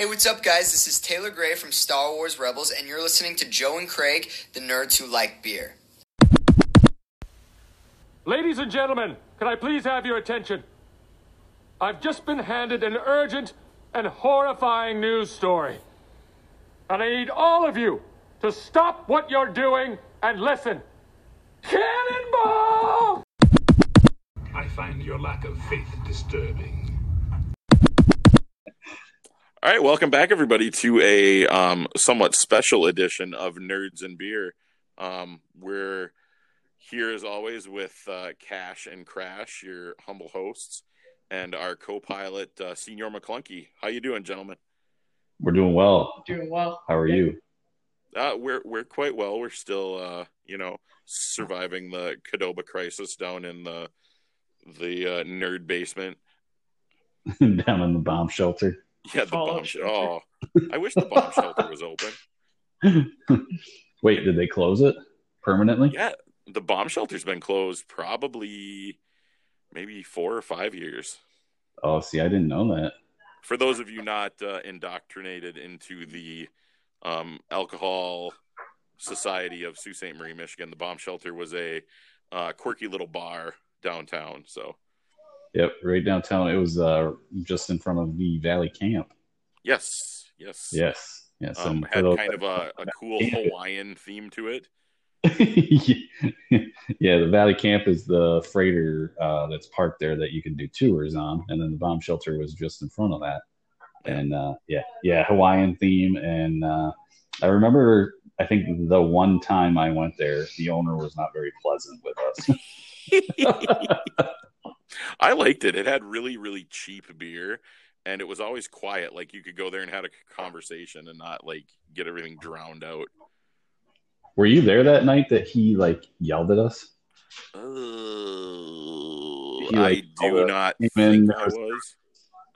Hey, what's up, guys? This is Taylor Gray from Star Wars Rebels, and you're listening to Joe and Craig, the nerds who like beer. Ladies and gentlemen, can I please have your attention? I've just been handed an urgent and horrifying news story. And I need all of you to stop what you're doing and listen. Cannonball! I find your lack of faith disturbing. All right, welcome back, everybody, to a um, somewhat special edition of Nerds and Beer. Um, we're here as always with uh, Cash and Crash, your humble hosts, and our co-pilot, uh, Senior McKlunky. How you doing, gentlemen? We're doing well. Doing well. How are you? Uh, we're we're quite well. We're still, uh, you know, surviving the Cadoba crisis down in the the uh, nerd basement. Down in the bomb shelter. Yeah, the Fallout bomb. shelter. Oh, I wish the bomb shelter was open. Wait, did they close it permanently? Yeah, the bomb shelter's been closed probably maybe four or five years. Oh, see, I didn't know that. For those of you not uh, indoctrinated into the um, alcohol society of Sault Ste. Marie, Michigan, the bomb shelter was a uh, quirky little bar downtown. So, Yep, right downtown. It was uh, just in front of the Valley Camp. yes, yes, Yes, yes. Um, had kind of a, a cool Hawaiian theme to it. yeah, the Valley Camp is the freighter uh, that's parked there that you can do tours on, and then the bomb shelter was just in front of that. And uh, yeah, yeah, Hawaiian theme. And uh, I remember, I think the one time I went there, the owner was not very pleasant with us. I liked it. It had really, really cheap beer, and it was always quiet. Like you could go there and have a conversation and not like get everything drowned out. Were you there that night that he like yelled at us? Oh, He, I do not us, think and I was.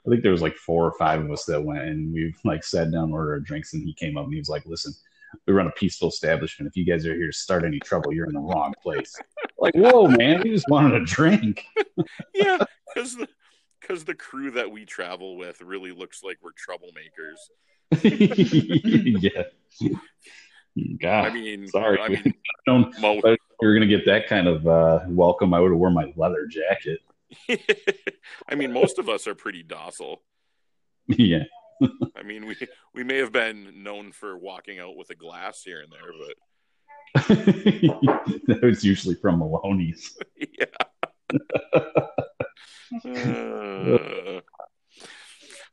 I think there was like four or five of us that went, and we like sat down, ordered our drinks, and he came up and he was like, "Listen, we run a peaceful establishment. If you guys are here to start any trouble, you're in the wrong place." like, whoa, man, we just wanted a drink. Yeah, because the because the crew that we travel with really looks like we're troublemakers. yeah. God, I mean, sorry. I mean, known mo- if we were gonna get that kind of uh, welcome, I would have worn my leather jacket. I mean, most of us are pretty docile. yeah, I mean, we we may have been known for walking out with a glass here and there, but that was usually from Maloney's. yeah. Uh,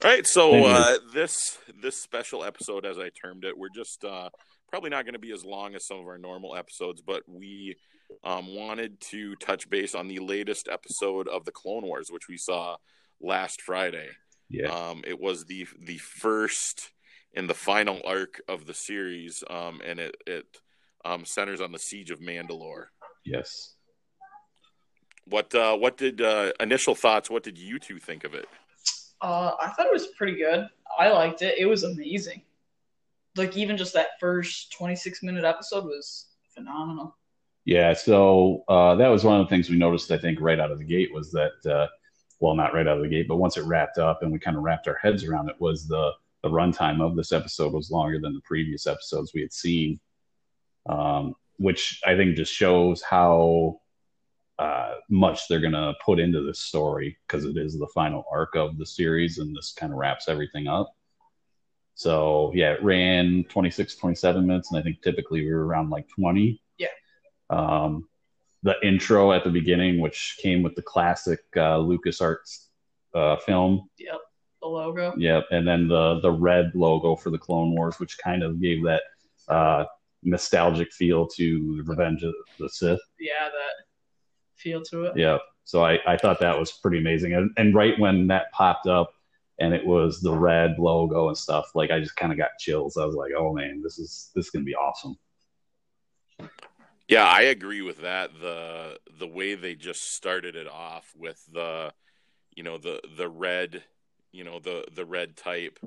all right, so uh, this this special episode, as I termed it, we're just uh, probably not going to be as long as some of our normal episodes, but we um, wanted to touch base on the latest episode of the Clone Wars, which we saw last Friday. Yeah, Um, it was the the first in the final arc of the series, um, and it it um, centers on the siege of Mandalore. yes. What uh, what did uh, initial thoughts? What did you two think of it? Uh, I thought it was pretty good. I liked it. It was amazing. Like even just that first 26 minute episode was phenomenal. Yeah, so uh, that was one of the things we noticed. I think right out of the gate was that, uh, well, not right out of the gate, but once it wrapped up and we kind of wrapped our heads around it, was the the runtime of this episode was longer than the previous episodes we had seen, um, which I think just shows how uh, much they're going to put into this story because it is the final arc of the series and this kind of wraps everything up. So yeah, it ran 26, 27 minutes, and I think typically we were around like 20. Yeah. Um, the intro at the beginning, which came with the classic uh, LucasArts uh, film, Yep. The logo. Yep, and then the the red logo for the Clone Wars, which kind of gave that uh, nostalgic feel to the Revenge of the Sith. Yeah, that feel to it. Yep. So I, I thought that was pretty amazing, and and right when that popped up, and it was the red logo and stuff, like I just kind of got chills. I was like, oh man, this is this is gonna be awesome. Yeah, I agree with that. The the way they just started it off with the you know the the red you know the the red type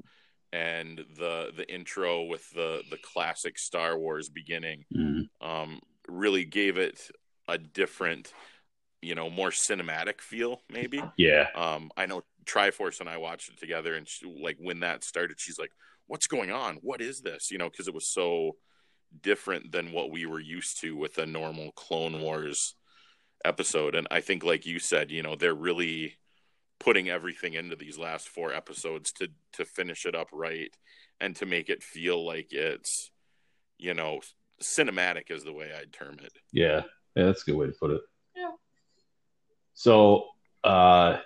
and the the intro with the the classic Star Wars beginning Mhm. um really gave it a different you know more cinematic feel maybe Yeah. um I know Triforce and I watched it together, and she, like when that started, she's like, "What's going on? What is this?" You know, because it was so different than what we were used to with a normal Clone Wars episode. And I think, like you said, you know, they're really putting everything into these last four episodes to to finish it up right and to make it feel like it's, you know, cinematic is the way I'd term it. Yeah, yeah, that's a good way to put it. Yeah. So, uh,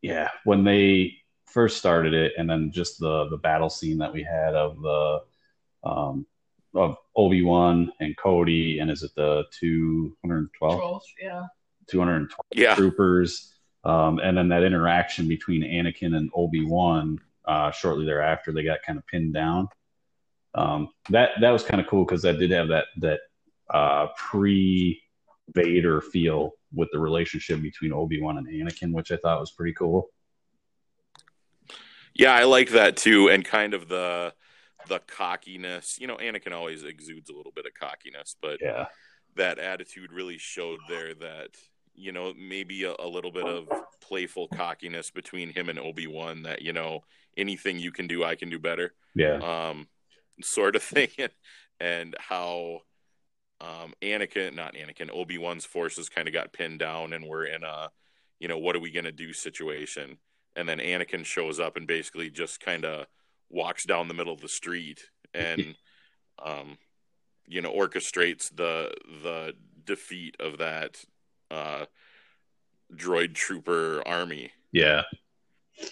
yeah, when they first started it, and then just the the battle scene that we had of the um, of Obi Wan and Cody, and is it the two hundred twelve? Yeah. 212 Yeah. troopers, um, and then that interaction between Anakin and Obi Wan uh, shortly thereafter, they got kind of pinned down. Um, that that was kind of cool because that did have that that uh, pre Vader feel with the relationship between Obi Wan and Anakin, which I thought was pretty cool. Yeah, I like that too, and kind of the the cockiness. You know, Anakin always exudes a little bit of cockiness, but Yeah, that attitude really showed there that you know maybe a, a little bit of playful cockiness between him and Obi Wan. That you know anything you can do, I can do better, yeah, um, sort of thing, and, how um, Anakin, not Anakin, Obi Wan's forces kind of got pinned down, and we're in a you know what are we gonna do situation, and then Anakin shows up and basically just kind of walks down the middle of the street and um, you know orchestrates the the defeat of that uh, droid trooper army. yeah.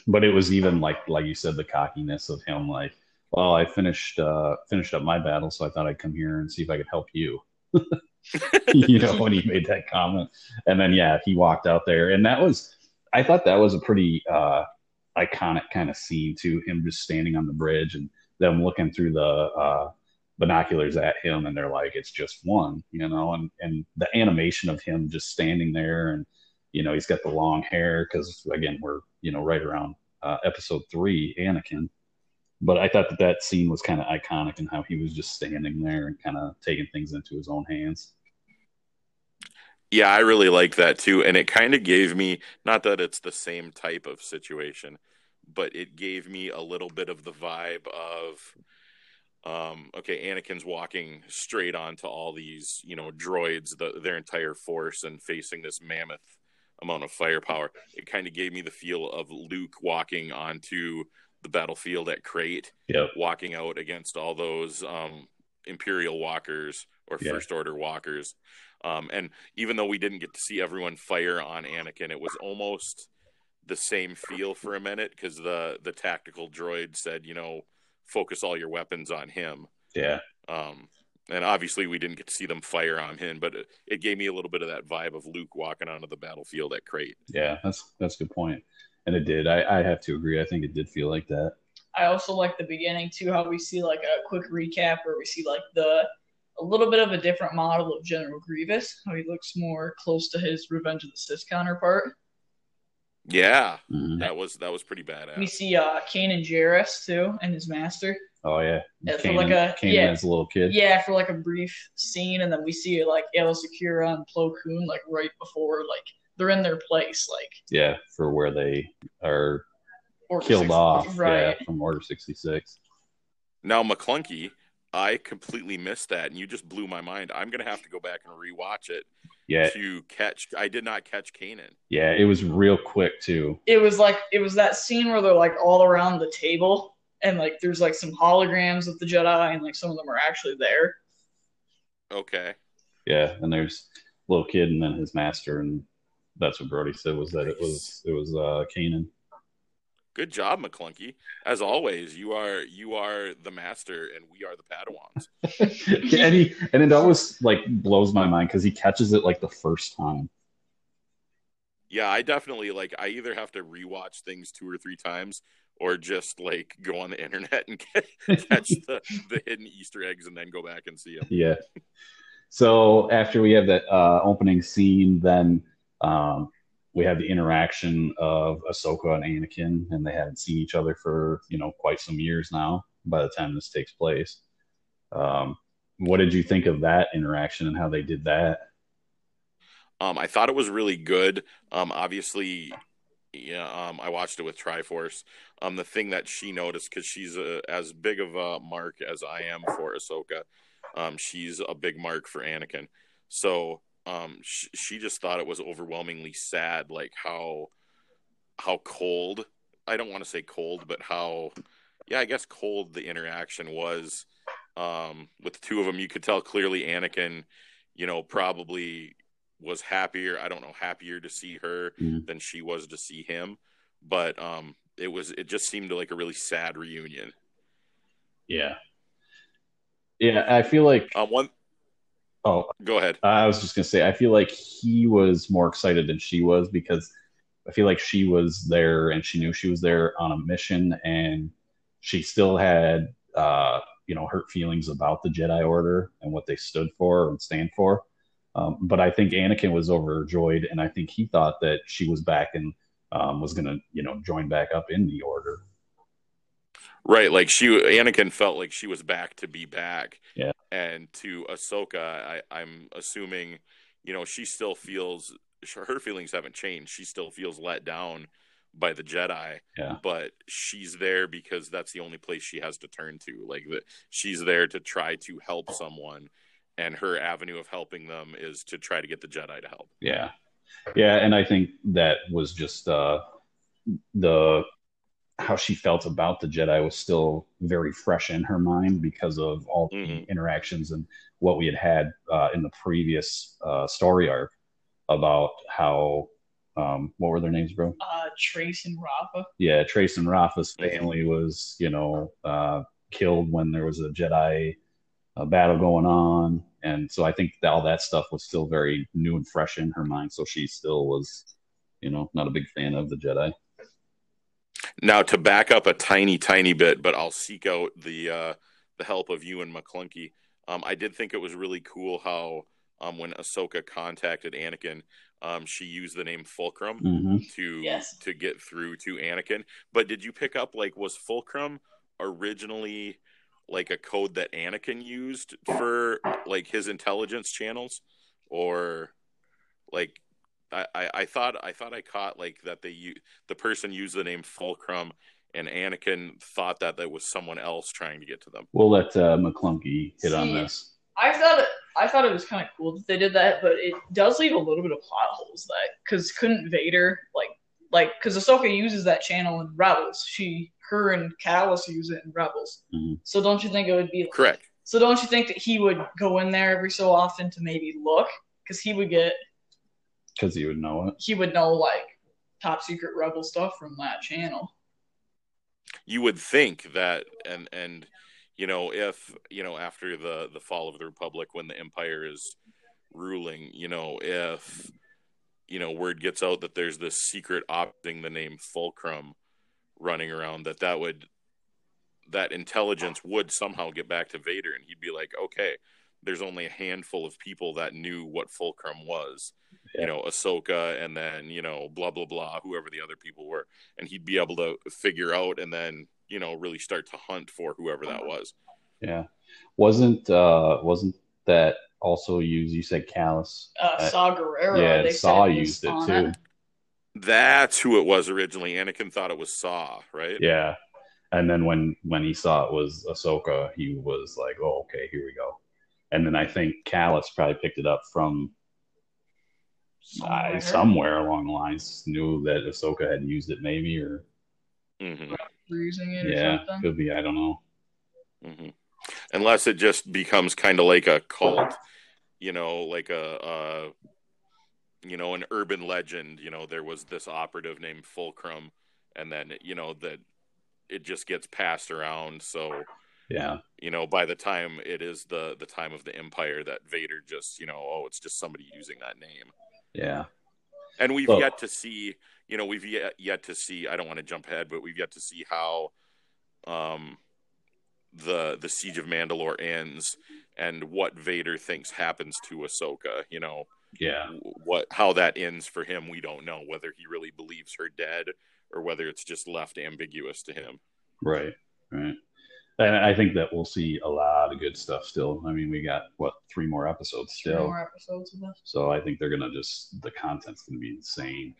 But it was even like like you said, the cockiness of him, like, well, I finished uh, finished up my battle, so I thought I'd come here and see if I could help you. you know, when he made that comment. And then, yeah, he walked out there. And that was, I thought that was a pretty uh, iconic kind of scene, to Him just standing on the bridge and them looking through the uh, binoculars at him. And they're like, it's just one, you know, and, and the animation of him just standing there. And, you know, he's got the long hair because, again, we're, you know, right around uh, episode three, Anakin. But I thought that that scene was kind of iconic and how he was just standing there and kind of taking things into his own hands. Yeah, I really like that too. And it kind of gave me, not that it's the same type of situation, but it gave me a little bit of the vibe of, um, okay, Anakin's walking straight onto all these, you know, droids, the, their entire force, and facing this mammoth amount of firepower. It kind of gave me the feel of Luke walking onto the battlefield at Crait, Yep. walking out against all those um, Imperial walkers or Yeah. First Order walkers. Um, and even though we didn't get to see everyone fire on Anakin, it was almost the same feel for a minute because the the tactical droid said, you know, focus all your weapons on him. Yeah. Um, and obviously, we didn't get to see them fire on him, but it, it gave me a little bit of that vibe of Luke walking onto the battlefield at Crait. Yeah, that's that's a good point. And it did. I, I have to agree. I think it did feel like that. I also like the beginning too, how we see like a quick recap where we see like the a little bit of a different model of General Grievous, how he looks more close to his Revenge of the Sith counterpart. Yeah, Mhm. that was that was pretty bad. We see uh Kanan Jarrus too and his master. Oh yeah. Yeah, for like a- Kanan yeah. as a little kid. Yeah, for like a brief scene, and then we see like Aayla Secura and Plo Koon like right before like they're in their place, like Yeah, for where they are Order killed 60 off. Right. Yeah, from Order sixty six. Now McKlunky, I completely missed that, and you just blew my mind. I'm gonna have to go back and rewatch it Yeah, to catch. I did not catch Kanan. yeah. It was real quick too. It was like it was that scene where they're like all around the table, and like there's like some holograms of the Jedi, and like some of them are actually there. Okay. Yeah, and there's a little kid and then his master, and that's what Brody said was that it was it was uh Kanan. Good job, McKlunky. As always, you are you are the master, and we are the Padawans. and he and it always like blows my mind because he catches it like the first time. Yeah, I definitely like. I either have to rewatch things two or three times, or just like go on the internet and get, catch the, the hidden Easter eggs, and then go back and see them. Yeah. So after we have that uh, opening scene, then um, we have the interaction of Ahsoka and Anakin, and they haven't seen each other for you know quite some years now. By the time this takes place, um, what did you think of that interaction and how they did that? Um, I thought it was really good. Um, obviously, Yeah, um, I watched it with Triforce. Um, the thing that she noticed because she's a, as big of a mark as I am for Ahsoka, um, she's a big mark for Anakin. So um, sh- she just thought it was overwhelmingly sad, like how how cold. I don't want to say cold, but how, yeah, I guess cold the interaction was um, with the two of them. You could tell clearly Anakin, you know, probably was happier. I don't know, happier to see her Mhm. than she was to see him. But um, it was it just seemed like a really sad reunion. Yeah. Yeah, I feel like Um, one, oh, go ahead. I was just gonna say I feel like he was more excited than she was because I feel like she was there and she knew she was there on a mission and she still had uh, you know hurt feelings about the Jedi Order and what they stood for and stand for. Um, but I think Anakin was overjoyed and I think he thought that she was back and um, was gonna you know join back up in the Order. Right, like she Anakin felt like she was back to be back. Yeah. And to Ahsoka, I, I'm assuming, you know, she still feels her feelings haven't changed. She still feels let down by the Jedi. Yeah. But she's there because that's the only place she has to turn to. Like that, she's there to try to help someone, and her avenue of helping them is to try to get the Jedi to help. Yeah. Yeah, and I think that was just uh the how she felt about the Jedi was still very fresh in her mind because of all the Mhm. interactions and what we had had uh, in the previous uh, story arc about how um, what were their names, bro? Uh, Trace and Rafa. Yeah, Trace and Rafa's Mhm. family was, you know, uh, killed when there was a Jedi uh, battle going on, and so I think that all that stuff was still very new and fresh in her mind. So she still was, you know, not a big fan of the Jedi. Now to back up a tiny, tiny bit, but I'll seek out the uh, the help of you and McKlunky. Um, I did think it was really cool how um, when Ahsoka contacted Anakin, um, she used the name Fulcrum hmm to Yes. to get through to Anakin. But did you pick up like was Fulcrum originally like a code that Anakin used for like his intelligence channels, or like I, I, I thought I thought I caught like that they u- the person used the name Fulcrum and Anakin thought that that was someone else trying to get to them. We'll let uh, McKlunky hit on this. I thought it. I thought it was kind of cool that they did that, but it does leave a little bit of plot holes. That because couldn't Vader like like because Ahsoka uses that channel in Rebels. She her and Kallus use it in Rebels. Mhm. So don't you think it would be like, Correct. So don't you think that he would go in there every so often to maybe look because he would get Because he would know it. he would know like top secret Rebel stuff from that channel. you would think that and and you know if you know after the the fall of the republic when the empire is ruling you know if you know word gets out that there's this secret opting the name fulcrum running around that that would that intelligence would somehow get back to vader and he'd be like okay there's only a handful of people that knew what fulcrum was Yeah. you know ahsoka and then you know blah blah blah whoever the other people were and he'd be able to figure out and then you know really start to hunt for whoever that was Yeah. Wasn't uh wasn't that also used? You said Kallus. Uh, Saw Gerrera. yeah, they Saw said used it on too. that's who it was originally anakin thought it was saw right Yeah. And then when when he saw it was Ahsoka, he was like, "Oh, okay, here we go." And then I think Kallus probably picked it up from Somewhere. uh, somewhere along the lines, knew that Ahsoka had used it, maybe, or hmm Using it or yeah, something. could be. I don't know. hmm unless it just becomes kind of like a cult you know like a, a you know an urban legend you know there was this operative named fulcrum and then you know that it just gets passed around so Yeah, you know by the time it is the the time of the empire that vader just you know oh it's just somebody using that name yeah, and we've yet to see you know we've yet, yet to see i don't want to jump ahead but we've yet to see how um the the siege of mandalore ends and what vader thinks happens to ahsoka you know. Yeah, what how that ends for him we don't know whether he really believes her dead or whether it's just left ambiguous to him. Right, right. And I think that we'll see a lot of good stuff still. I mean, we got what three more episodes still. Three still, more episodes of this. so I think they're gonna just the content's gonna be insane.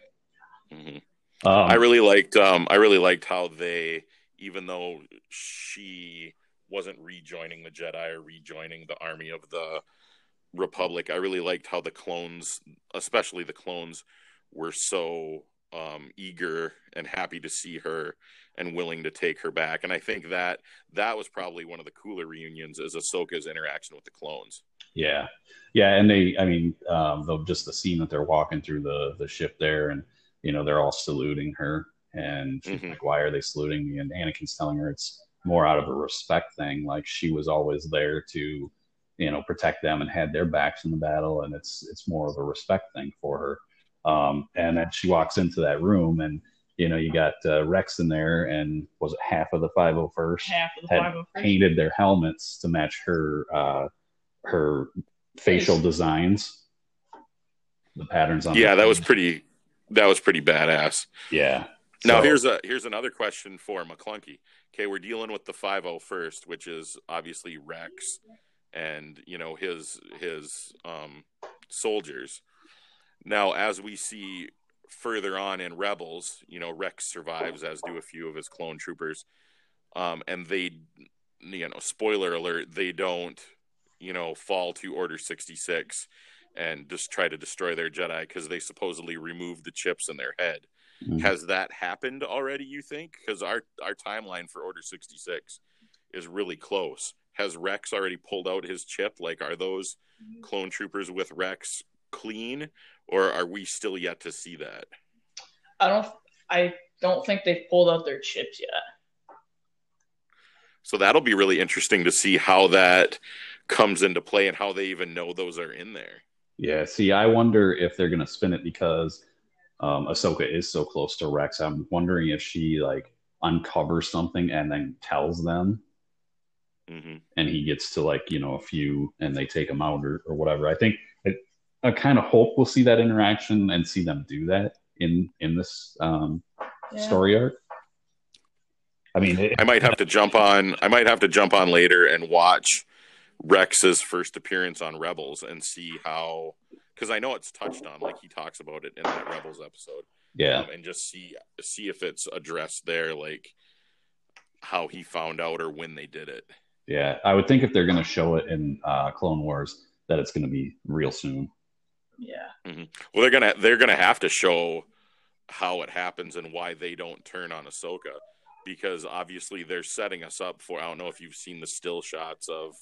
hmm Um, I really liked um I really liked how they even though she wasn't rejoining the Jedi or rejoining the army of the Republic, I really liked how the clones, especially the clones, were so um, eager and happy to see her and willing to take her back. And I think that that was probably one of the cooler reunions is Ahsoka's interaction with the clones. Yeah, yeah, and they, I mean, um, the, just the scene that they're walking through the the ship there, and you know they're all saluting her, and she's Mhm. like, "Why are they saluting me?" And Anakin's telling her it's more out of a respect thing, like she was always there to, you know, protect them and had their backs in the battle, and it's it's more of a respect thing for her. Um, and then she walks into that room, and you know, you got uh, Rex in there, and was it half of the 501st? Half of the had five oh three. painted their helmets to match her uh, her facial Face. designs, the patterns on. Yeah, that was pretty that was pretty badass. Yeah. Now So- here's a here's another question for McKlunky. Okay, we're dealing with the 501st, which is obviously Rex and you know his his um soldiers. Now as we see further on in Rebels, you know, Rex survives as do a few of his clone troopers. Um and they you know, spoiler alert, they don't, you know, fall to order 66 and just try to destroy their Jedi because they supposedly removed the chips in their head. Mhm. has that happened already you think? Because our our timeline for order 66 is really close. Has rex already pulled out his chip? Like are those clone troopers with rex clean or are we still yet to see that I don't. I don't think they've pulled out their chips yet. so that'll be really interesting to see how that comes into play and how they even know those are in there Yeah. See, I wonder if they're gonna spin it because um, Ahsoka is so close to Rex. I'm wondering if she like uncovers something and then tells them, hmm and he gets to like you know a few, and they take him out or, or whatever. I think it, I kind of hope we'll see that interaction and see them do that in in this um, Yeah. story arc. I mean, it, i might have to jump on i might have to jump on later and watch rex's first appearance on rebels and see how because i know it's touched on like he talks about it in that rebels episode yeah, um, and just see see if it's addressed there, like how he found out or when they did it. yeah. I would think if they're going to show it in uh, Clone Wars, that it's going to be real soon. Yeah. Well, they're gonna they're gonna have to show how it happens and why they don't turn on Ahsoka, because obviously they're setting us up for. I don't know if you've seen the still shots of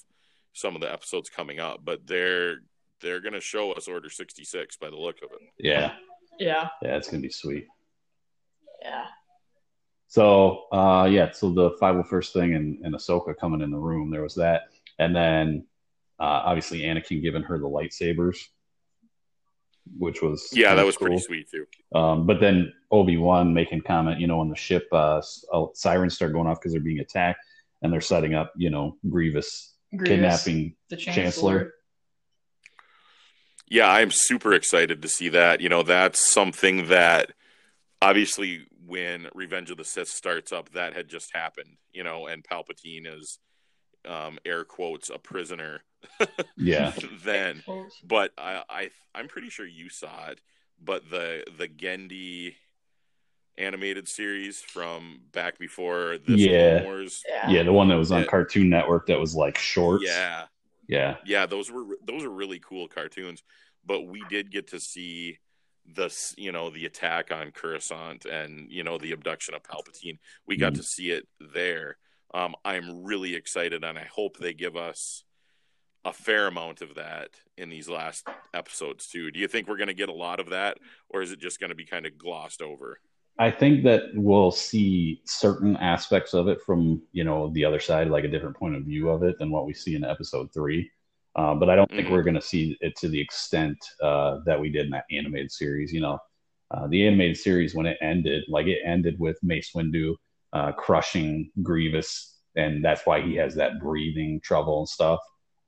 some of the episodes coming up, but they're they're gonna show us Order sixty six by the look of it. Yeah, Yeah. yeah. It's going to be sweet. Yeah. So uh yeah, so the 501st thing and, and Ahsoka coming in the room, there was that. And then uh obviously Anakin giving her the lightsabers, which was Yeah, that was pretty cool. sweet too. Um but then Obi-Wan making comment, you know, on the ship uh s- oh, sirens start going off because they're being attacked and they're setting up, you know, Grievous, Grievous, kidnapping the Chancellor. chancellor. Yeah, I'm super excited to see that. You know, that's something that obviously when Revenge of the Sith starts up, that had just happened, you know, and Palpatine is um air quotes a prisoner Yeah. then. But I, I I'm pretty sure you saw it. But the the Genndy animated series from back before this Yeah. Wars. Yeah. Yeah, the one that was on Yeah. Cartoon Network that was like shorts. Yeah. Yeah. yeah those were those are really cool cartoons but we did get to see the you know the attack on Coruscant and you know the abduction of Palpatine we got Mhm. to see it there um i'm really excited and i hope they give us a fair amount of that in these last episodes too do you think we're going to get a lot of that or is it just going to be kind of glossed over I think that we'll see certain aspects of it from you know the other side, like a different point of view of it than what we see in episode three. Uh, but I don't think Mhm. we're going to see it to the extent uh, that we did in that animated series. You know, uh, the animated series when it ended, like it ended with Mace Windu uh, crushing Grievous, and that's why he has that breathing trouble and stuff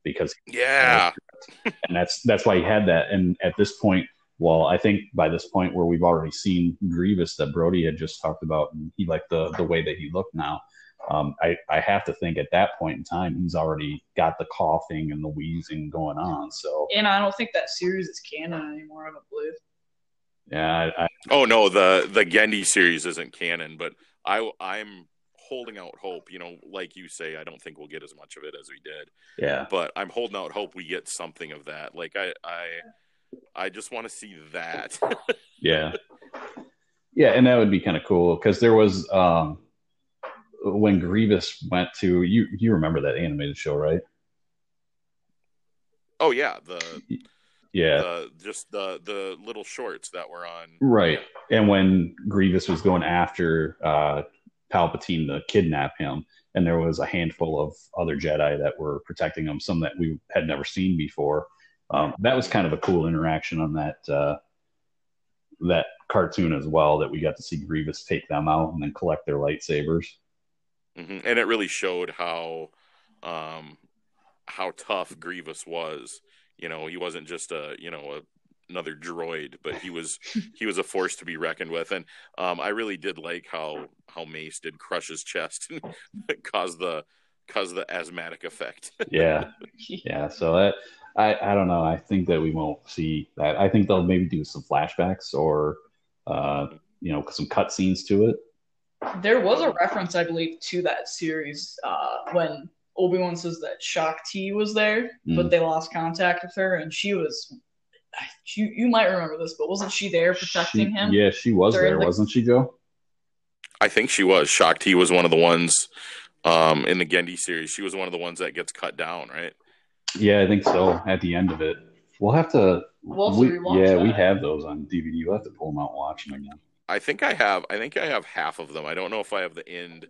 because yeah and that's that's why he had that. And at this point, well, I think by this point where we've already seen Grievous that Brody had just talked about, and he liked the the way that he looked now. Um, I I have to think at that point in time he's already got the coughing and the wheezing going on. So And I don't think that series is canon anymore. I don't believe. Yeah, I, I, Oh no, the the Genndy series isn't canon, but I I'm holding out hope. You know, like you say, I don't think we'll get as much of it as we did, yeah, but I'm holding out hope we get something of that. Like I I I just want to see that. yeah, yeah, and that would be kind of cool because there was um when Grievous went to you. You remember that animated show, right? oh yeah, the Yeah, the just the the little shorts that were on. right. And when Grievous was going after uh, Palpatine to kidnap him, and there was a handful of other Jedi that were protecting him, some that we had never seen before. Um, that was kind of a cool interaction on that uh, that cartoon as well. That we got to see Grievous take them out and then collect their lightsabers. hmm And it really showed how um how tough Grievous was. You know, he wasn't just a you know a another droid, but he was he was a force to be reckoned with. And um, I really did like how how Mace did crush his chest and cause the cause the asthmatic effect. Yeah, yeah. So that I I don't know. I think that we won't see that. I think they'll maybe do some flashbacks or uh, you know some cutscenes to it. There was a reference, I believe, to that series uh, when Obi Wan says that Shaak Ti was there, but Mm. they lost contact with her, and she was. You, you might remember this, but wasn't she there protecting She- him? Yeah, she was there, the- wasn't she, Joe? I think she was. Shaak Ti was one of the ones um, in the Genndy series. She was one of the ones that gets cut down, right? Yeah, I think so. At the end of it, we'll have to. We'll have to we- rewatch yeah, we have those on DVD. We'll have to pull them out and watch them again. I think I have. I think I have half of them. I don't know if I have the end.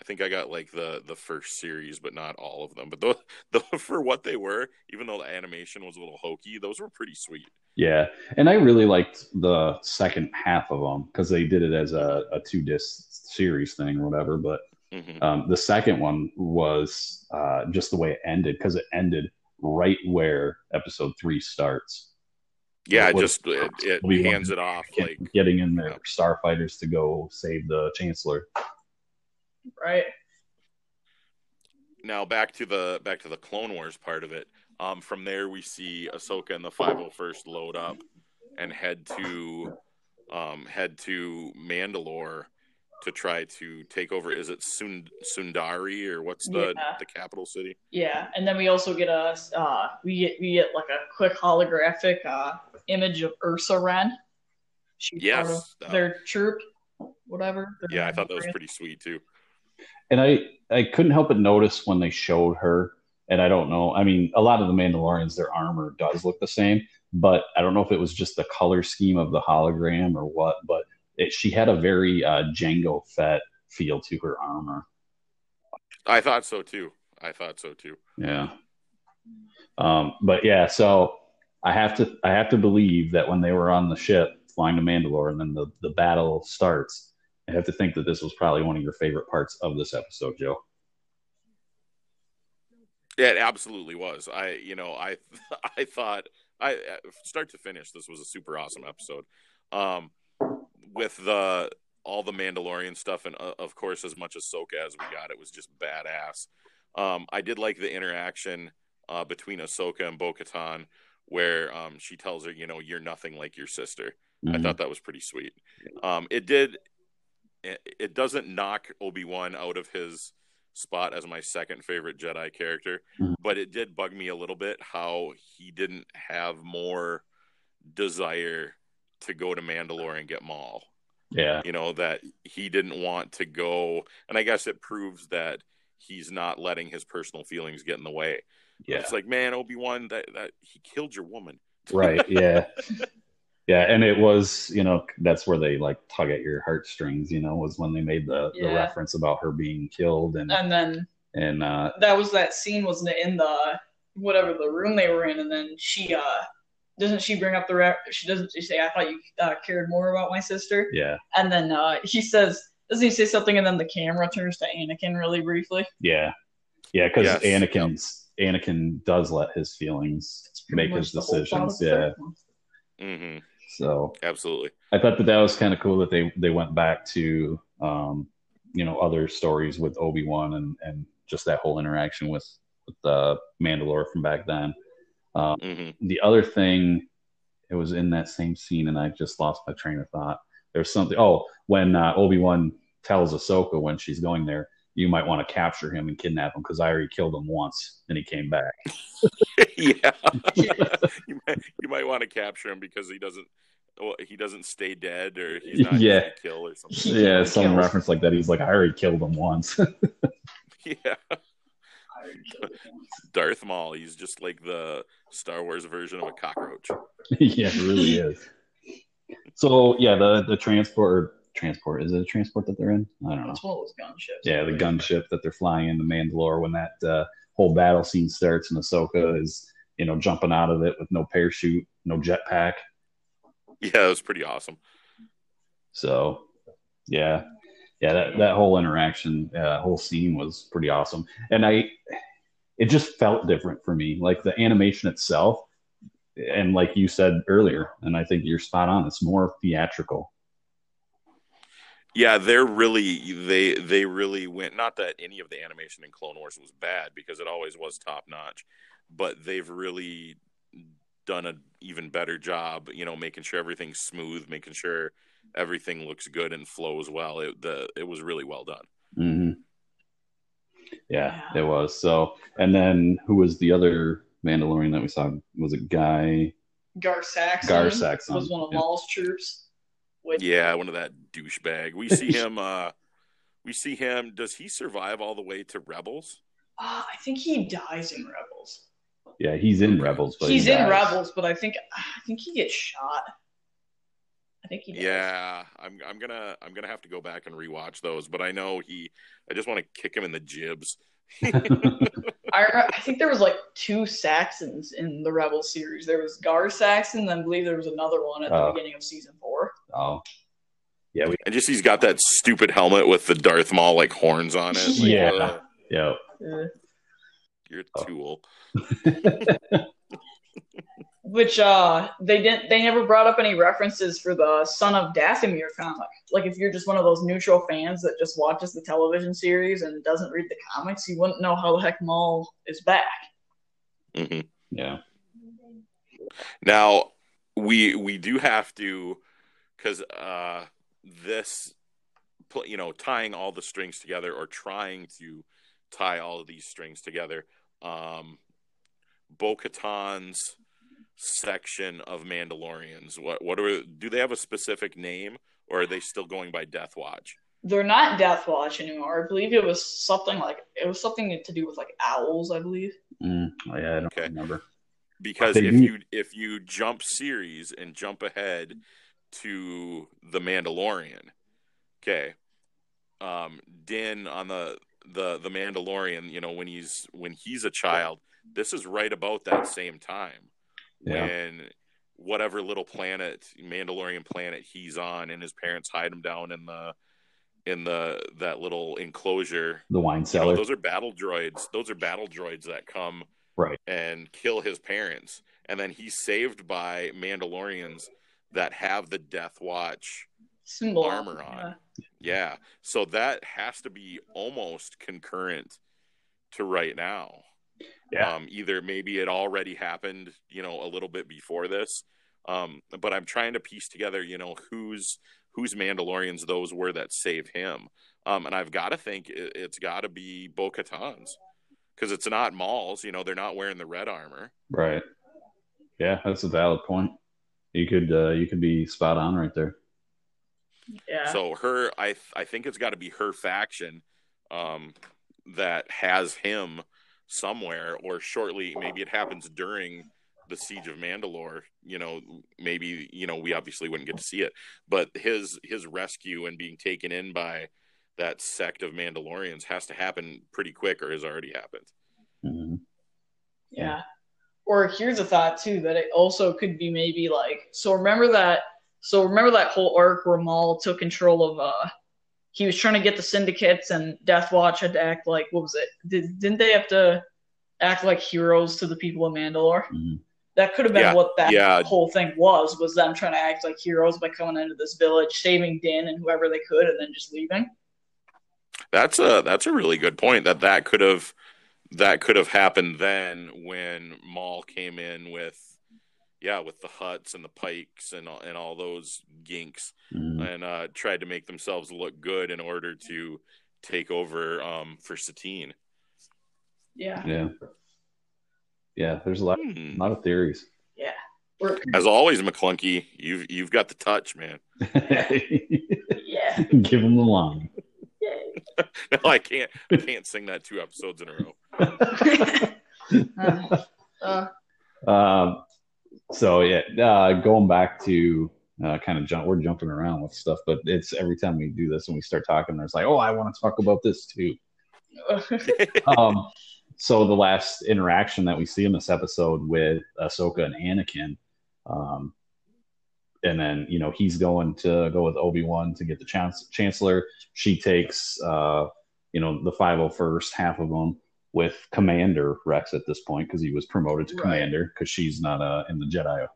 I think I got like the the first series, but not all of them. But those, the, for what they were, even though the animation was a little hokey, those were pretty sweet. Yeah, and I really liked the second half of them because they did it as a, a two disc series thing or whatever. But hmm um, the second one was uh, just the way it ended because it ended right where episode three starts. Yeah, it just it, it hands it off like getting in there Yeah. starfighters to go save the chancellor. Right. now back to the back to the Clone Wars part of it. Um, from there we see Ahsoka and the 501st load up and head to um, head to Mandalore to try to take over. Is it Sund- Sundari or what's the Yeah. the capital city? Yeah, and then we also get a uh, we get we get like a quick holographic uh, image of Ursa Wren. She's Yes. of their troop, whatever. Yeah, I thought that was pretty sweet too. And I, I couldn't help but notice when they showed her, and I don't know. I mean, a lot of the Mandalorians, their armor does look the same, but I don't know if it was just the color scheme of the hologram or what. But it, she had a very uh, Jango Fett feel to her armor. I thought so too. I thought so too. Yeah. Um, but yeah, so I have to I have to believe that when they were on the ship flying to Mandalore and then the, the battle starts, I have to think that this was probably one of your favorite parts of this episode, Joe. Yeah, it absolutely was. I, you know, I, I thought, I start to finish, this was a super awesome episode. Um, with the all the Mandalorian stuff, and uh, of course, as much Ahsoka as we got, it was just badass. Um, I did like the interaction uh, between Ahsoka and Bo-Katan, where um, she tells her, you know, you're nothing like your sister. I Mhm. thought that was pretty sweet. Um, it did. It, doesn't knock Obi Wan out of his spot as my second favorite Jedi character, Mhm. but it did bug me a little bit how he didn't have more desire to go to Mandalore and get Maul. Yeah. You know that he didn't want to go, and I guess it proves that he's not letting his personal feelings get in the way. Yeah. It's like, man, Obi Wan, that that he killed your woman. right yeah yeah and it was you know that's where they like tug at your heartstrings you know was when they made the, the reference about her being killed and And then and uh that was that scene, wasn't it, in the whatever the room they were in, and then she uh doesn't she bring up the re- she doesn't she say I thought you uh, cared more about my sister, yeah and then uh he says doesn't he say something, and then the camera turns to Anakin really briefly. yeah yeah because Yes. anakin's anakin does let his feelings make his the whole plot of decisions yeah third one. hmm so Absolutely. i thought that that was kind of cool that they they went back to um you know other stories with obi-wan and and just that whole interaction with with the mandalore from back then hmm the other thing it was in that same scene, and I just lost my train of thought. There's something. Oh, when uh, Obi Wan tells Ahsoka when she's going there, you might want to capture him and kidnap him because I already killed him once and he came back. yeah, you might you might want to capture him because he doesn't. Well, he doesn't stay dead, or he's not Yeah. easy to kill, or something. yeah, some kills. reference like that. He's like, I already killed him once. Yeah, Darth Maul. He's just like the Star Wars version of a cockroach. yeah, it really is. So yeah, the the transport transport is it a transport that they're in? I don't know. It's one of those gunships. Yeah, the gunship that they're flying in the Mandalore when that uh, whole battle scene starts and Ahsoka is you know jumping out of it with no parachute, no jetpack. Yeah, it was pretty awesome. So yeah, yeah, that that whole interaction, uh, whole scene was pretty awesome, and I it just felt different for me. Like the animation itself, and like you said earlier, and I think you're spot on. It's more theatrical. Yeah, they're really they they really went. Not that any of the animation in Clone Wars was bad because it always was top notch, but they've really done an even better job. You know, making sure everything's smooth, making sure everything looks good and flows well. It the it was really well done. hmm Yeah, Yeah. it was. So, and then who was the other Mandalorian that we saw? Was it Guy? Gar Saxon, Gar Saxon, was one of yeah. Maul's troops. Which, Yeah, one of that douchebag. We see him. uh We see him. Does he survive all the way to Rebels? Ah, I think he dies in Rebels. Yeah, he's in Rebels, but He's he in. Rebels, but I think I think he gets shot. I think he does. Yeah, I'm. I'm gonna. I'm gonna have to go back and rewatch those. But I know he. I just want to kick him in the jibs. I, I think there was like two Saxons in the Rebel series. There was Gar Saxon, and I believe there was another one at the Oh. beginning of season four. Oh, yeah, we, And just he's got that stupid helmet with the Darth Maul like horns on it. Like, Yeah. uh, yeah. You're Oh. a tool. which uh they didn't they never brought up any references for the Son of Dathomir comic. Like if you're just one of those neutral fans that just watches the television series and doesn't read the comics, you wouldn't know how the heck Maul is back. hmm Yeah. Now we we do have to because uh, this you know tying all the strings together or trying to tie all of these strings together. Um, Bo-Katan's section of Mandalorians. What what are do they have a specific name or are they still going by Death Watch? They're not Death Watch anymore. I believe it was something like it was something to do with like owls, I believe. Mm, oh, yeah, I don't Okay. remember. because if you if you jump series and jump ahead to the Mandalorian, okay, um, Din on the the the Mandalorian, you know when he's when he's a child, this is right about that same time Yeah. when whatever little planet Mandalorian planet he's on, and his parents hide him down in the in the that little enclosure The wine you know, cellar. those are battle droids. Those are battle droids that come Right. and kill his parents, and then he's saved by Mandalorians that have the Death Watch. Symbol Armor on. Yeah, so that has to be almost concurrent to right now. Yeah. Um, either maybe it already happened, you know, a little bit before this. Um, but I'm trying to piece together, you know, who's whose Mandalorians those were that saved him. Um, and I've got to think it, it's got to be Bo Katan's because it's not Maul's. You know, they're not wearing the red armor. Right. Yeah, that's a valid point. You could uh, you could be spot on right there. Yeah. So her, I I think it's got to be her faction um, that has him somewhere, or shortly. Maybe it happens during the siege of Mandalore. You know, maybe you know we obviously wouldn't get to see it, but his his rescue and being taken in by that sect of Mandalorians has to happen pretty quick, or has already happened. hmm Yeah. Or here's a thought too that it also could be maybe like so remember that so remember that whole arc where Maul took control of uh he was trying to get the syndicates and Death Watch had to act like what was it? Did didn't they have to act like heroes to the people of Mandalore? Mhm. That could have been Yeah, what that yeah. whole thing was, was them trying to act like heroes by coming into this village, saving Din and whoever they could, and then just leaving. That's a that's a really good point. That that could have that could have happened then when Maul came in with yeah, with the Hutts and the Pykes and all, and all those ginks, Mhm. and uh, tried to make themselves look good in order to take over um, for Satine. Yeah. Yeah. Yeah, there's a lot, Hmm. a lot of theories. Yeah. We're, As always, McKlunky, you've you've got the touch, man. yeah. Give him the line. No, I can't. I can't sing that two episodes in a row. Uh, Um, so yeah, uh, going back to uh, kind of jump, we're jumping around with stuff, but it's every time we do this and we start talking, there's like, oh, I want to talk about this too. um, so the last interaction that we see in this episode with Ahsoka and Anakin, um, and then you know he's going to go with Obi Wan to get the chance- Chancellor. She takes uh, you know the five hundred first half of them with Commander Rex at this point because he was promoted to Right. Commander because she's not uh, in the Jedi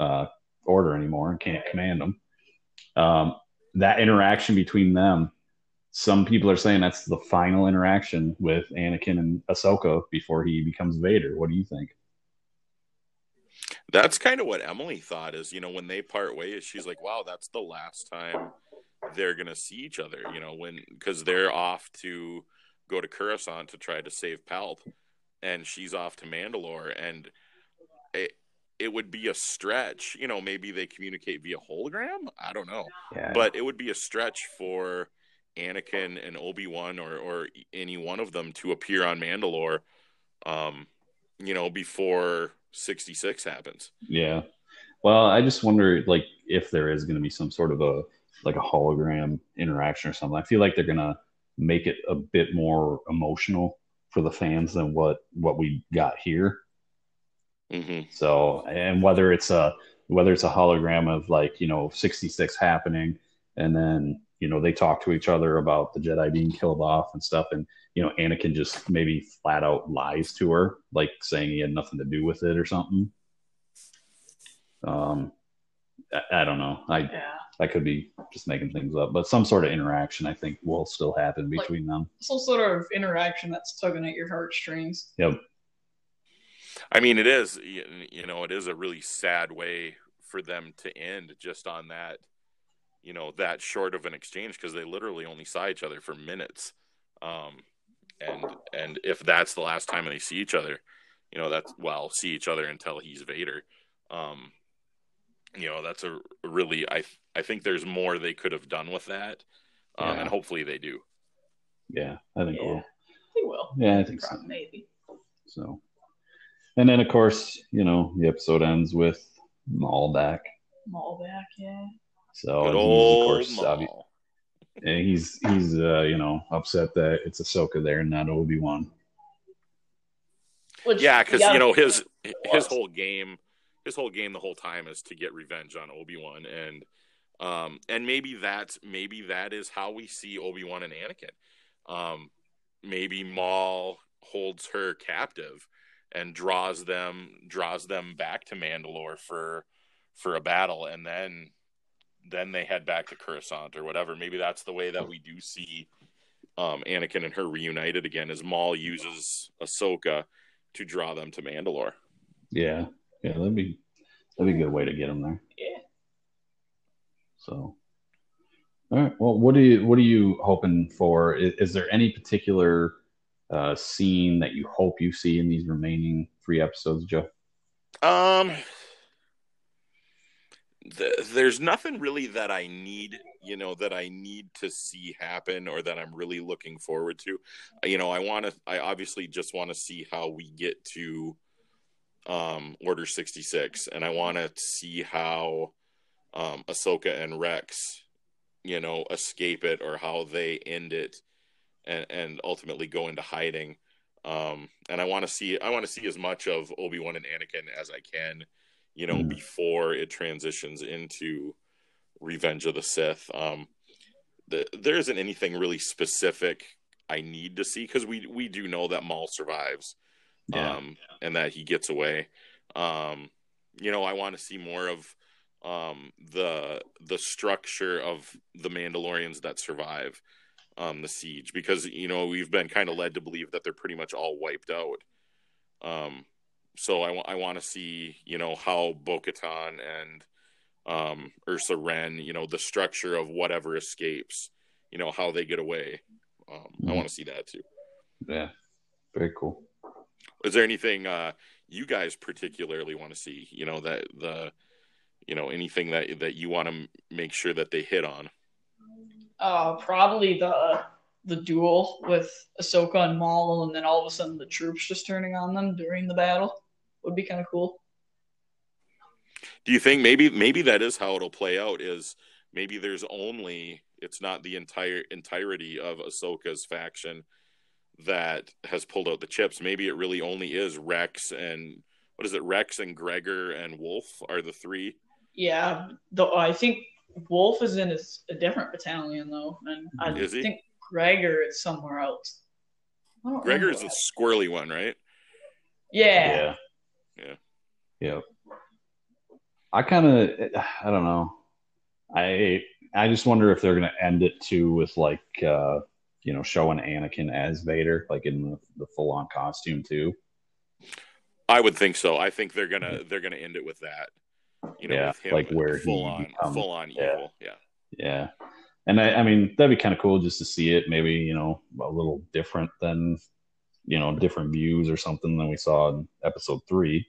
uh, Order anymore and can't command them. Um, that interaction between them some people are saying that's the final interaction with Anakin and Ahsoka before he becomes Vader. What do you think? That's kind of what Emily thought. Is you know when they part ways, she's like, "Wow, that's the last time they're gonna see each other." You know when because they're off to go to Coruscant to try to save Palp, and she's off to Mandalore, and it it would be a stretch. You know, maybe they communicate via hologram. I don't know. Yeah, but it would be a stretch for Anakin and Obi Wan or or any one of them to appear on Mandalore, um, you know, before sixty six happens. yeah. Well, I just wonder, like, if there is going to be some sort of a like a hologram interaction or something. I feel like they're to make it a bit more emotional for the fans than what what we got here. hmm So, and whether it's a whether it's a hologram of like you know 66 happening, and then you know they talk to each other about the Jedi being killed off and stuff, and you know Anakin just maybe flat out lies to her, like saying he had nothing to do with it or something. Um, I, I don't know. I yeah. I could be just making things up, but some sort of interaction I think will still happen between them. Some sort of interaction that's tugging at your heartstrings. Yep. I mean, it is you you know it is a really sad way for them to end just on that, you know, that short of an exchange because they literally only saw each other for minutes, um, and and if that's the last time they see each other, you know that's well see each other until he's Vader. Um, you know that's a really I I think there's more they could have done with that, um, Yeah. and hopefully they do. Yeah, I think Yeah. we'll. They will. Yeah, I think so. Maybe. So, and then of course, you know, the episode ends with Maul back. Maul back, yeah. So Good he's, old of course, Maul. obvi- and he's he's uh, you know upset that it's Ahsoka there and not Obi Wan. Which, Yeah, because gotta- you know his his whole game, his whole game the whole time is to get revenge on Obi Wan, and um, and maybe that's maybe that is how we see Obi Wan and Anakin. Um, maybe Maul holds her captive and draws them draws them back to Mandalore for for a battle, and then then they head back to Coruscant or whatever. Maybe that's the way that we do see um, Anakin and her reunited again. As Maul uses Ahsoka to draw them to Mandalore. Yeah, yeah, that'd be that'd be a good way to get them there. Yeah. So, all right. Well, what do you what are you hoping for? Is, is there any particular uh, scene that you hope you see in these remaining three episodes, Joe? Um, th- there's nothing really that I need, you know, that I need to see happen or that I'm really looking forward to. You know, I want to, I obviously just want to see how we get to um, Order 66, and I want to see how um, Ahsoka and Rex, you know, escape it or how they end it and, and ultimately go into hiding. Um, and I want to see, I want to see as much of Obi Wan and Anakin as I can, you know, Mhm. before it transitions into Revenge of the Sith. Um, the, there isn't anything really specific I need to see because we we do know that Maul survives, Yeah. um, and that he gets away. Um, you know, I want to see more of um, the the structure of the Mandalorians that survive um, the siege because you know we've been kind of led to believe that they're pretty much all wiped out. Um, so I, I want to see you know how Bo-Katan and um, Ursa Wren, you know, the structure of whatever escapes, you know, how they get away. Um, Mhm. I want to see that too. Yeah, very cool. Is there anything uh, you guys particularly want to see? You know that the, you know, anything that that you want to make sure that they hit on. Uh, probably the the duel with Ahsoka and Maul, and then all of a sudden the troops just turning on them during the battle would be kind of cool. Do you think maybe maybe that is how it'll play out? Is maybe there's only it's not the entire entirety of Ahsoka's faction that has pulled out the chips. Maybe it really only is Rex and what is it? Rex and Gregor and Wolffe are the three. Yeah, though I think Wolffe is in a, a different battalion though, and I Is he? think Gregor is somewhere else. I don't Gregor is remember. the squirrely one, right? yeah. Yeah. Yeah. Yeah. I kind of, I don't know. I I just wonder if they're gonna end it too with like, uh, you know, showing Anakin as Vader, like in the, the full on costume too. I would think so. I think they're gonna they're gonna end it with that. You know, Yeah, with him like where he full on becomes- full on yeah. evil. Yeah. Yeah. And I, I mean, that'd be kind of cool just to see it maybe, you know, a little different than, you know, different views or something than we saw in episode three.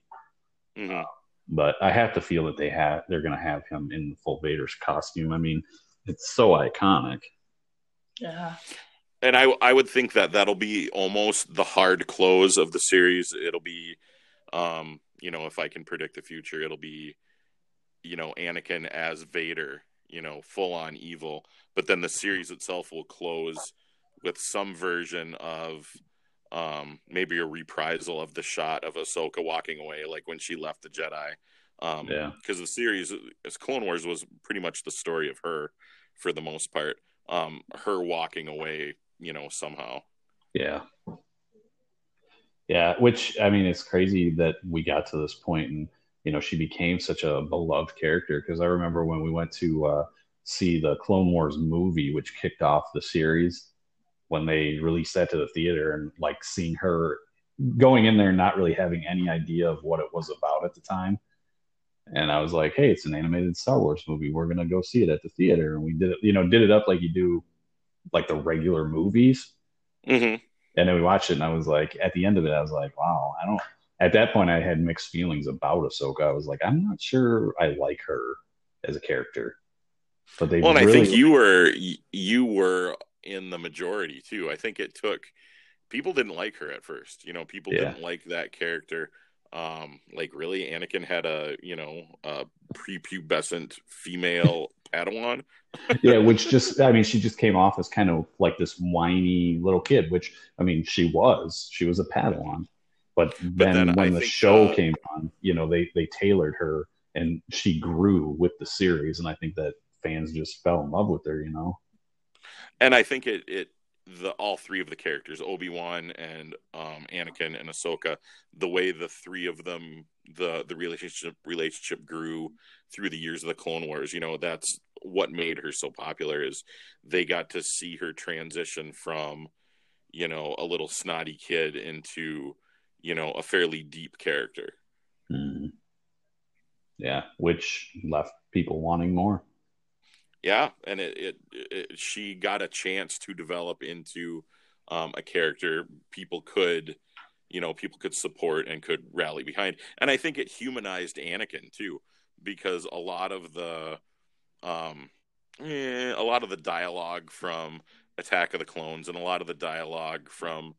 hmm But I have to feel that they have, they're going to have him in full Vader's costume. I mean, it's so iconic. Yeah. And I I would think that that'll be almost the hard close of the series. It'll be, um, you know, if I can predict the future, it'll be, you know, Anakin as Vader, you know, full on evil. But then the series itself will close with some version of, um, maybe a reprisal of the shot of Ahsoka walking away, like when she left the Jedi. Um, Yeah. because the series, as Clone Wars, was pretty much the story of her for the most part. Um, her walking away, you know, somehow. Yeah. Yeah. Which, I mean, it's crazy that we got to this point and, you know, she became such a beloved character. Because I remember when we went to uh, see the Clone Wars movie, which kicked off the series, when they released that to the theater and like seeing her going in there, not really having any idea of what it was about at the time. And I was like, hey, it's an animated Star Wars movie. We're to go see it at the theater. And we did it, you know, did it up like you do like the regular movies hmm and then we watched it and I was like at the end of it I was like wow I don't at that point I had mixed feelings about Ahsoka I was like I'm not sure I like her as a character but they Well, and really I think you were you were in the majority too. I think it took people didn't like her at first. You know, people Yeah. didn't like that character. Um, like really, Anakin had a you know a prepubescent female Padawan. yeah which just I mean she just came off as kind of like this whiny little kid which I mean she was. She was a Padawan. But then, then I when the think, show uh, came on you know they they tailored her and she grew with the series and I think that fans just fell in love with her you know? And I think it it the all three of the characters Obi Wan and um, Anakin and Ahsoka the way the three of them the the relationship relationship grew through the years of the Clone Wars you know that's what made her so popular is they got to see her transition from you know a little snotty kid into you know a fairly deep character Mhm. yeah which left people wanting more yeah and it, it, it she got a chance to develop into um, a character people could you know people could support and could rally behind. And i think it humanized anakin too because a lot of the um eh, a lot of the dialogue from attack of the clones and a lot of the dialogue from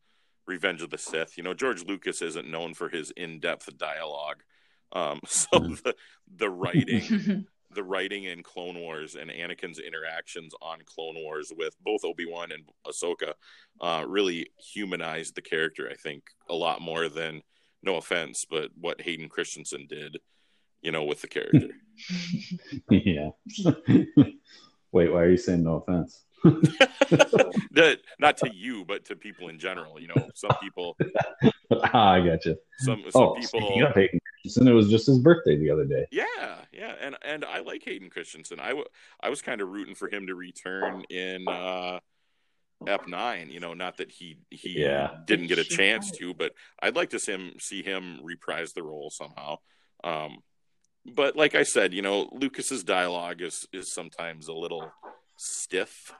revenge of the sith you know george lucas isn't known for his in-depth dialogue. Um so Mhm. the the writing the writing in Clone Wars and Anakin's interactions on Clone Wars with both Obi Wan and Ahsoka uh, really humanized the character. I think a lot more than, no offense, but what Hayden Christensen did, you know, with the character. yeah. Wait, why are you saying no offense? Not to you, but to people in general. You know, some people, ah, I got you. some some Oh, people. speaking of Hayden Christensen, it was just his birthday the other day. Yeah, yeah, and and I like Hayden Christensen. I, w- I was kind of rooting for him to return in uh Ep nine. You know, not that he he Yeah. didn't get a chance to, but I'd like to see him see him reprise the role somehow. Um, but like I said, you know, Lucas's dialogue is is sometimes a little stiff.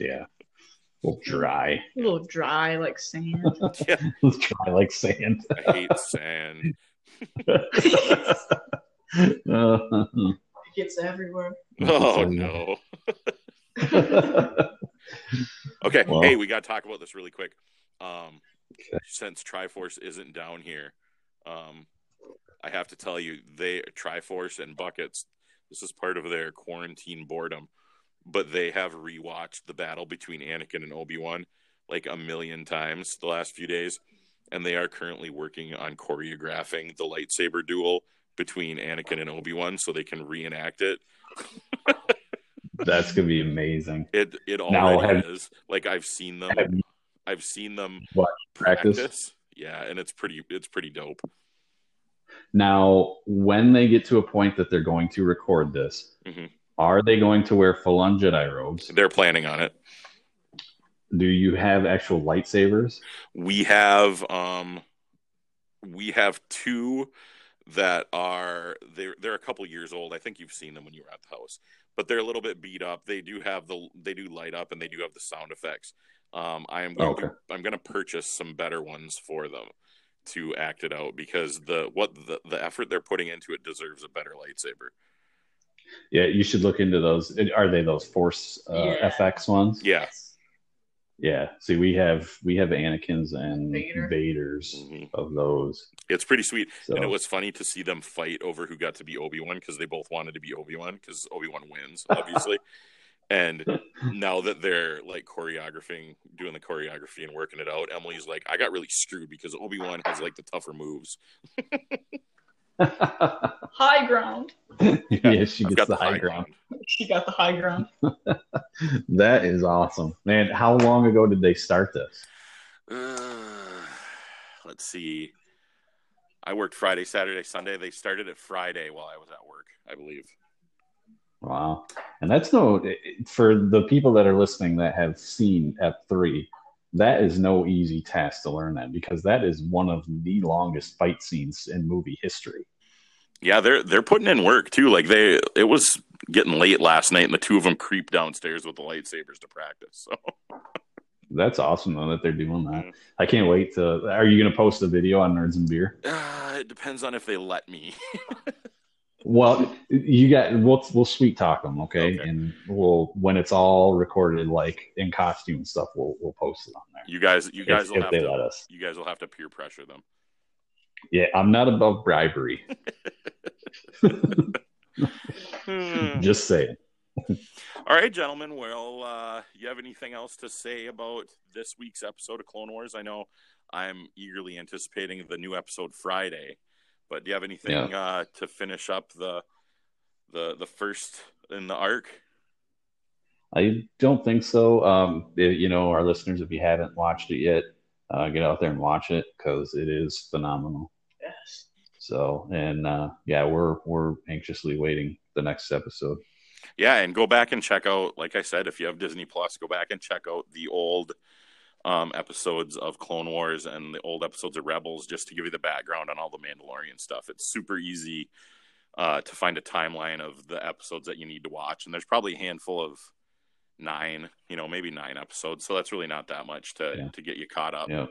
Yeah. A little dry. A little dry like sand. It's dry like sand. I hate sand. It gets everywhere. Oh no. Okay, Well- hey, we got to talk about this really quick. Um, Okay. Since Triforce isn't down here, um, I have to tell you, they Triforce and Buckets. This is part of their quarantine boredom, but they have rewatched the battle between Anakin and Obi Wan like a million times the last few days, and they are currently working on choreographing the lightsaber duel between Anakin and Obi Wan so they can reenact it. That's gonna be amazing. It it Now, have- is. Like I've seen them. Have I've seen them What, practice? practice. Yeah, and it's pretty it's pretty dope. Now, when they get to a point that they're going to record this, Mhm. Are they going to wear Jedi robes? They're planning on it. Do you have actual lightsabers? We have um we have two that are they're they're a couple years old. I think you've seen them when you were at the house. But they're a little bit beat up. They do have the they do light up and they do have the sound effects. Um I am going Okay. to I'm going to purchase some better ones for them to act it out because the what the, the effort they're putting into it deserves a better lightsaber. Yeah, you should look into those. Are they those Force uh, Yeah. FX ones? Yeah. Yeah. See, we have we have Anakin's and Vader. Vader's Mhm. of those. It's pretty sweet. So And it was funny to see them fight over who got to be Obi Wan because they both wanted to be Obi Wan because Obi Wan wins, obviously. and now that they're like choreographing, doing the choreography and working it out, Emily's like, I got really screwed because Obi Wan has like the tougher moves. High ground. yeah, she I've gets the high ground. She got the high ground. That is awesome, man. How long ago did they start this? Uh, let's see. I worked Friday, Saturday, Sunday. They started it Friday while I was at work, I believe. Wow, and that's no for the people that are listening that have seen F three. That is no easy task to learn that because that is one of the longest fight scenes in movie history. Yeah, they're they're putting in work too. Like they, it was getting late last night, and the two of them creeped downstairs with the lightsabers to practice. So That's awesome though that they're doing that. Mhm. I can't wait to. Are you going to post a video on Nerds and Beer? uh, it depends on if they let me. Well, you got we'll we'll sweet talk them, okay? Okay. And we'll when it's all recorded, like in costume and stuff, we'll we'll post it on there. You guys, you guys if, will if have they to. let us. You guys will have to peer pressure them. Yeah, I'm not above bribery. Just saying. All right, gentlemen. Well, uh, you have anything else to say about this week's episode of Clone Wars? I know I'm eagerly anticipating the new episode Friday, but do you have anything uh, to finish up the the the first in the arc? I don't think so. Um, it- you know, our listeners, if you haven't watched it yet, uh, get out there and watch it because it is phenomenal. Yes. So, and uh, yeah, we're we're anxiously waiting the next episode. Yeah, and go back and check out. Like I said, if you have Disney Plus, go back and check out the old um, episodes of Clone Wars and the old episodes of Rebels, just to give you the background on all the Mandalorian stuff. It's super easy uh, to find a timeline of the episodes that you need to watch, and there's probably a handful of nine, you know, maybe nine episodes. So that's really not that much to Yeah. to get you caught up. Yeah.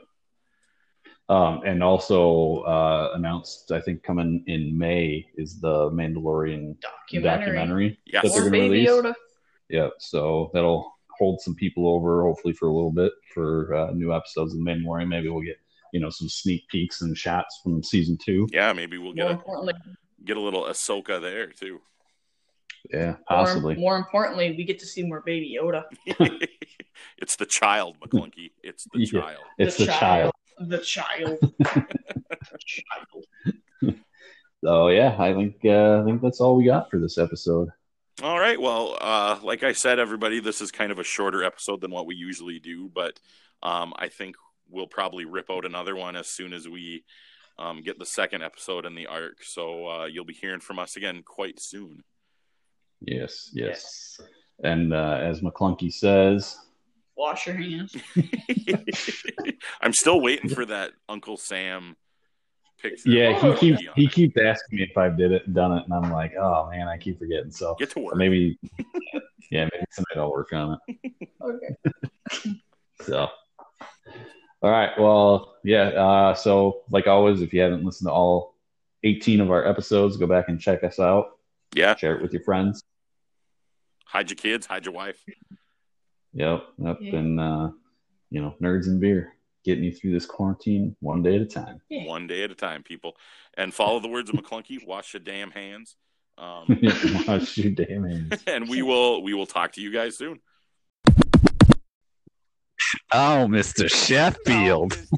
Um, and also uh, announced, I think, coming in May is the Mandalorian Documentary. documentary Yes. that they're going to release. Yoda. Yeah, so that'll hold some people over, hopefully for a little bit for uh, new episodes of The Mandalorian. Maybe we'll get you know some sneak peeks and shots from season two. Yeah, maybe we'll get More a, importantly, get a little Ahsoka there too. Yeah, possibly. more importantly, we get to see more Baby Yoda. it's the child, McKlunky. It's the Yeah. child. it's the, child. The child. child. So yeah, I think uh, I think that's all we got for this episode. All right. Well, uh, like I said, everybody, this is kind of a shorter episode than what we usually do, but um, I think we'll probably rip out another one as soon as we um, get the second episode in the arc. So uh, you'll be hearing from us again quite soon. Yes, yes. And uh, as McKlunky says, wash your hands. I'm still waiting for that Uncle Sam picture. Yeah, he Oh, keeps yeah. he keeps asking me if I've did it done it, and I'm like, oh man, I keep forgetting. So Get to work. maybe, yeah, maybe tonight I'll work on it. Okay. So, all right. Well, yeah. Uh, so, like always, if you haven't listened to all 18 of our episodes, go back and check us out. Yeah. Share it with your friends. Hide your kids, hide your wife. Yep. Yep. Yeah. And, uh, you know, nerds and beer getting you through this quarantine one day at a time. One day at a time, people. And follow the words of McKlunky. Wash your damn hands. Um, Wash your damn hands. and we will we will talk to you guys soon. Oh, Mr. Sheffield. Oh,